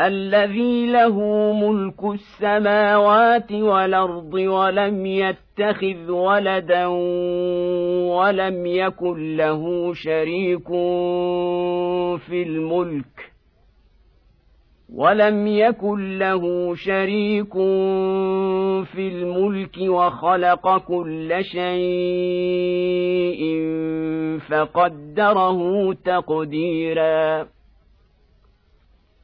الذي له ملك السماوات والأرض ولم يتخذ ولدا ولم يكن له شريك في الملك ولم يكن له شريك في الملك وخلق كل شيء فقدره تقديرا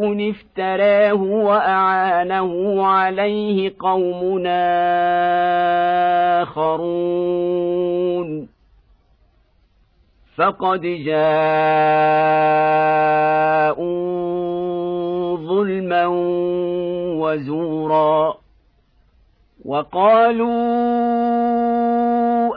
افتراه وأعانه عليه قومنا آخرون. فقد جاءوا ظلما وزورا وقالوا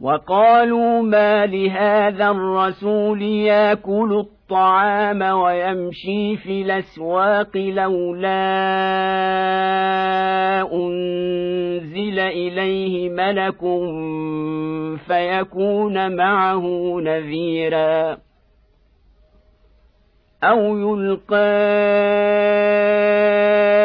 وقالوا ما لهذا الرسول ياكل الطعام ويمشي في الأسواق لولا أنزل إليه ملك فيكون معه نذيرا أو يلقى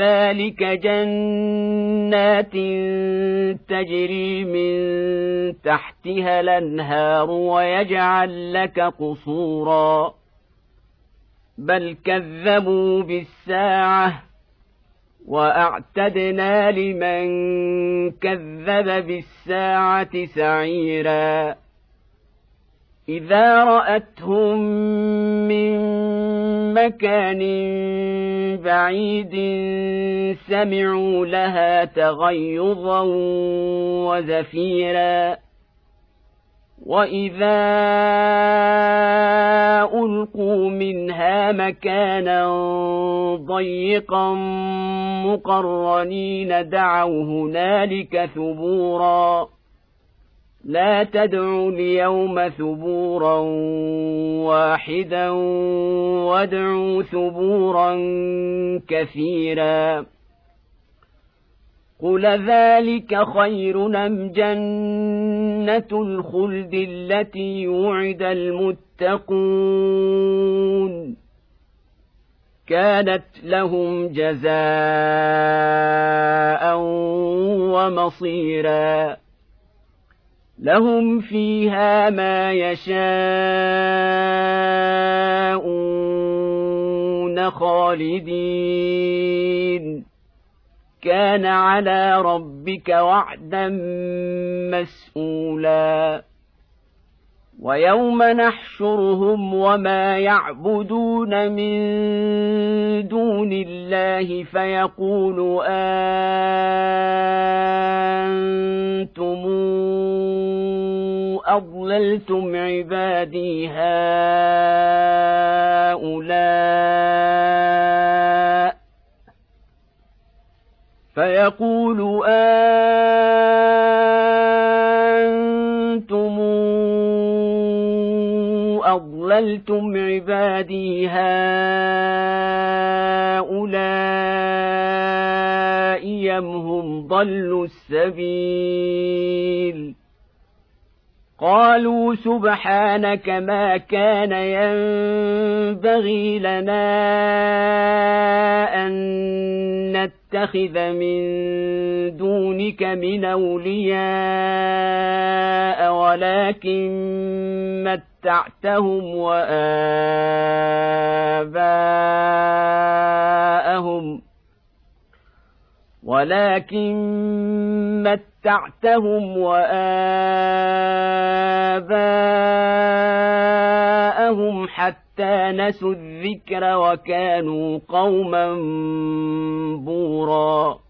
ذلك جنات تجري من تحتها الأنهار ويجعل لك قصورا. بل كذبوا بالساعة وأعتدنا لمن كذب بالساعة سعيرا. إذا رأتهم من مكان بعيد سمعوا لها تغيظا وزفيرا. وإذا ألقوا منها مكانا ضيقا مقرنين دعوا هنالك ثبورا. لا تدعوا اليوم ثبورا واحدا وادعوا ثبورا كثيرا. قل ذلك خير ام جنه الخلد التي وعد المتقون. كانت لهم جزاء ومصيرا. لهم فيها ما يشاءون خالدين. كان على ربك وعدا مسئولا ويوم نحشرهم وما يعبدون من دون الله فيقول أنتم أضللتم عبادي هؤلاء فيقول أنتم أضللتم عبادي هؤلاء هم ضلوا السبيل؟ قالوا سبحانك ما كان ينبغي لنا أن نتخذ من دونك من أولياء ولكن متعتهم وآباءهم ولكن متعتهم وآباءهم حتى نسوا الذكر وكانوا قوما بورا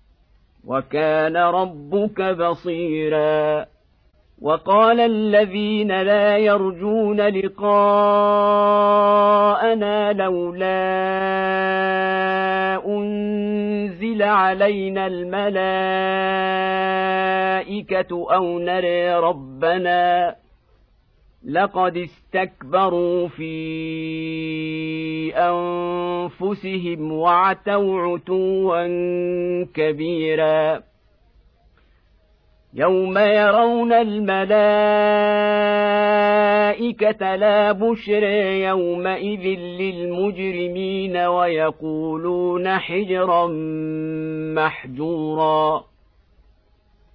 وكان ربك بصيرا. وقال الذين لا يرجون لقاءنا لولا أنزل علينا الملائكة أو نري ربنا لقد استكبروا في أنفسهم وعتوا عتوا كبيرا. يوم يرون الملائكة لا بشر يومئذ للمجرمين ويقولون حجرا محجورا.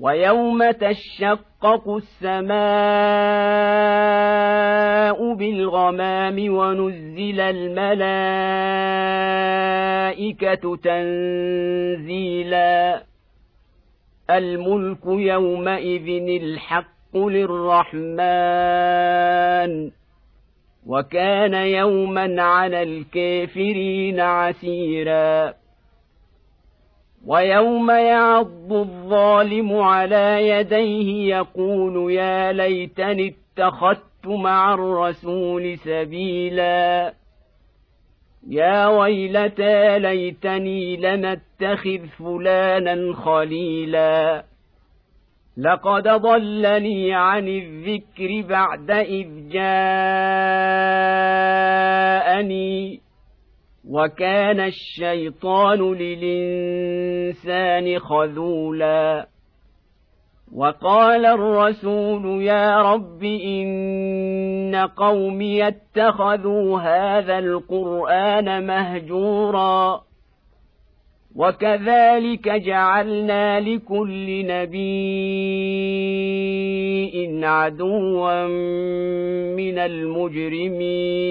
ويوم تشقق السماء بالغمام ونزل الملائكه تنزيلا الملك يومئذ الحق للرحمن وكان يوما على الكافرين عسيرا ويوم يعض الظالم على يديه يقول يا ليتني اتخذت مع الرسول سبيلا. يا ويلتى ليتني لم اتخذ فلانا خليلا. لقد ضلني عن الذكر بعد إذ جاءني. وكان الشيطان للإنسان خذولا. وقال الرسول يا رب إن قومي اتخذوا هذا القرآن مهجورا. وكذلك جعلنا لكل نبي عدوا من المجرمين.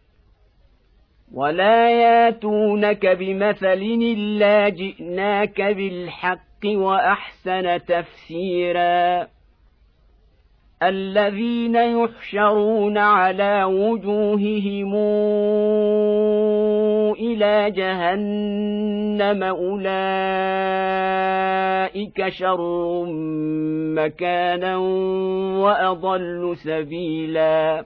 ولا ياتونك بمثل الا جئناك بالحق واحسن تفسيرا الذين يحشرون على وجوههم إلى جهنم اولئك شر مكانا واضل سبيلا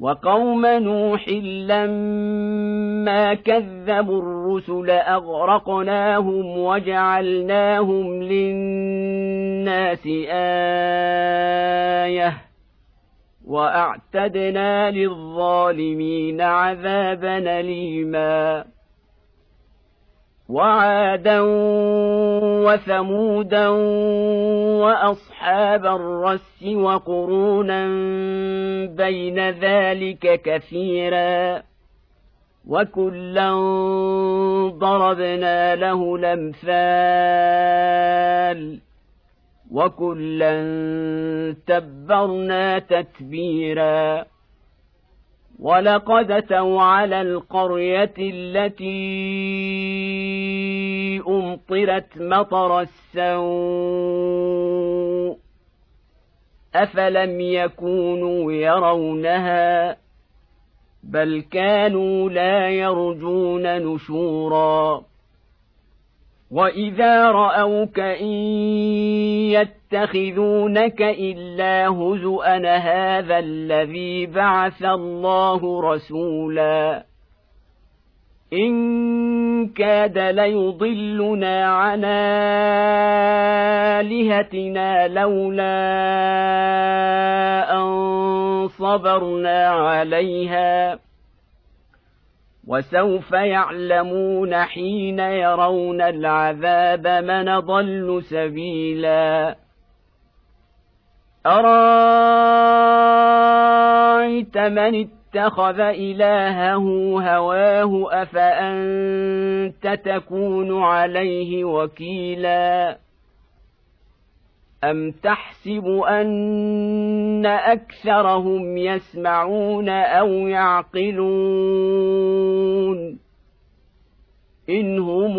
وقوم نوح لما كذبوا الرسل أغرقناهم وجعلناهم للناس آية وأعتدنا للظالمين عذابا أليما وعادا وثمودا وأصحاب الرس وقرونا بين ذلك كثيرا وكلا ضربنا له الأمثال وكلا تبرنا تتبيرا ولقد أتوا على القرية التي أمطرت مطر السوء أفلم يكونوا يرونها بل كانوا لا يرجون نشورا وإذا رأوك إن يتخذونك الا هزوا هذا الذي بعث الله رسولا. ان كاد ليضلنا عن الهتنا لولا ان صبرنا عليها. وسوف يعلمون حين يرون العذاب من ضل سبيلا. أرأيت من اتخذ إلهه هواه أفأنت تكون عليه وكيلا أم تحسب أن أكثرهم يسمعون أو يعقلون إن هم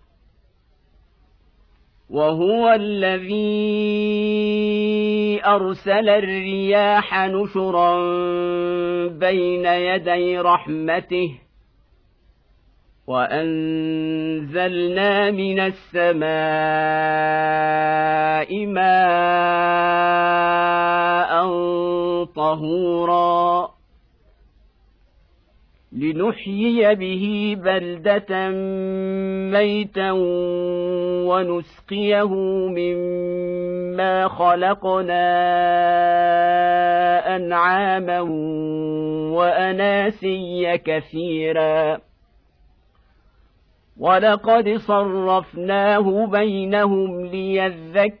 وهو الذي أرسل الرياح نشرا بين يدي رحمته وأنزلنا من السماء ماء طهورا لنحيي به بلدة ميتا ونسقيه مما خلقنا أنعاما وأناسيا كثيرا. ولقد صرفناه بينهم ليذكروا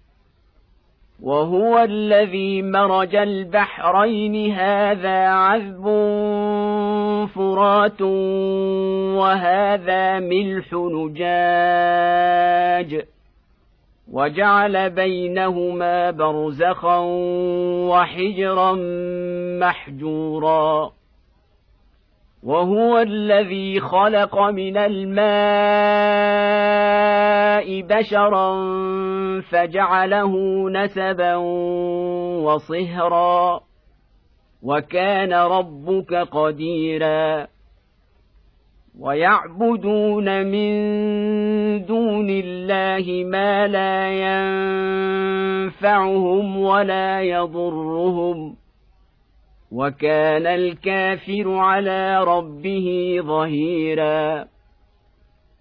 وهو الذي مرج البحرين هذا عذب فرات وهذا ملح نجاج. وجعل بينهما برزخا وحجرا محجورا. وهو الذي خلق من الماء بشرا فجعله نسبا وصهرا وكان ربك قديرا ويعبدون من دون الله ما لا ينفعهم ولا يضرهم وكان الكافر على ربه ظهيرا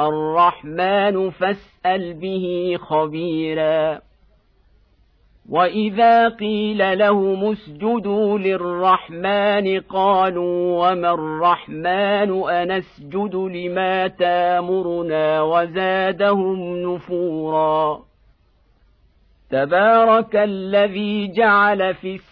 الرحمن فاسأل به خبيرا. وإذا قيل لهم اسجدوا للرحمن قالوا وما الرحمن أنسجد لما تامرنا وزادهم نفورا. تبارك الذي جعل في السماء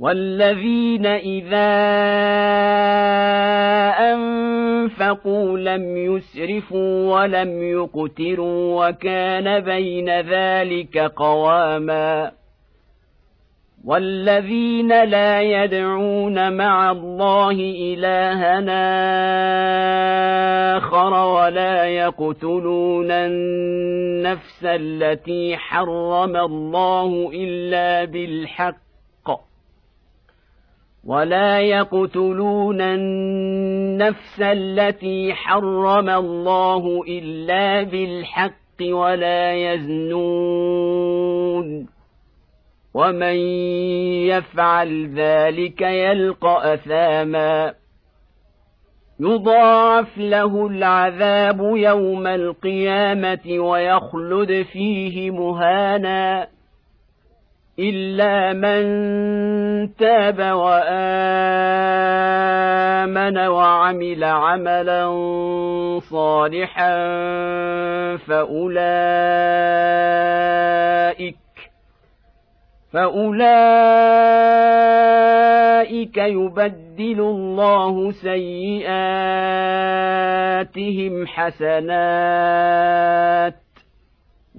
والذين إذا أنفقوا لم يسرفوا ولم يقتروا وكان بين ذلك قواما والذين لا يدعون مع الله إلهنا آخر ولا يقتلون النفس التي حرم الله إلا بالحق ولا يقتلون النفس التي حرم الله الا بالحق ولا يزنون ومن يفعل ذلك يلقى اثاما يضاعف له العذاب يوم القيامه ويخلد فيه مهانا الا من تاب وامن وعمل عملا صالحا فاولئك فاولئك يبدل الله سيئاتهم حسنات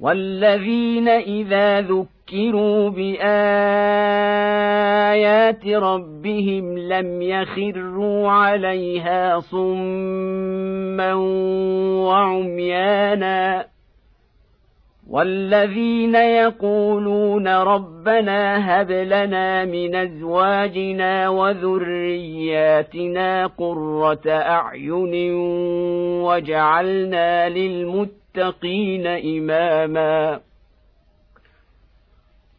والذين إذا ذكروا بآيات ربهم لم يخروا عليها صما وعميانا والذين يقولون ربنا هب لنا من أزواجنا وذرياتنا قرة أعين وجعلنا للمتقين إماما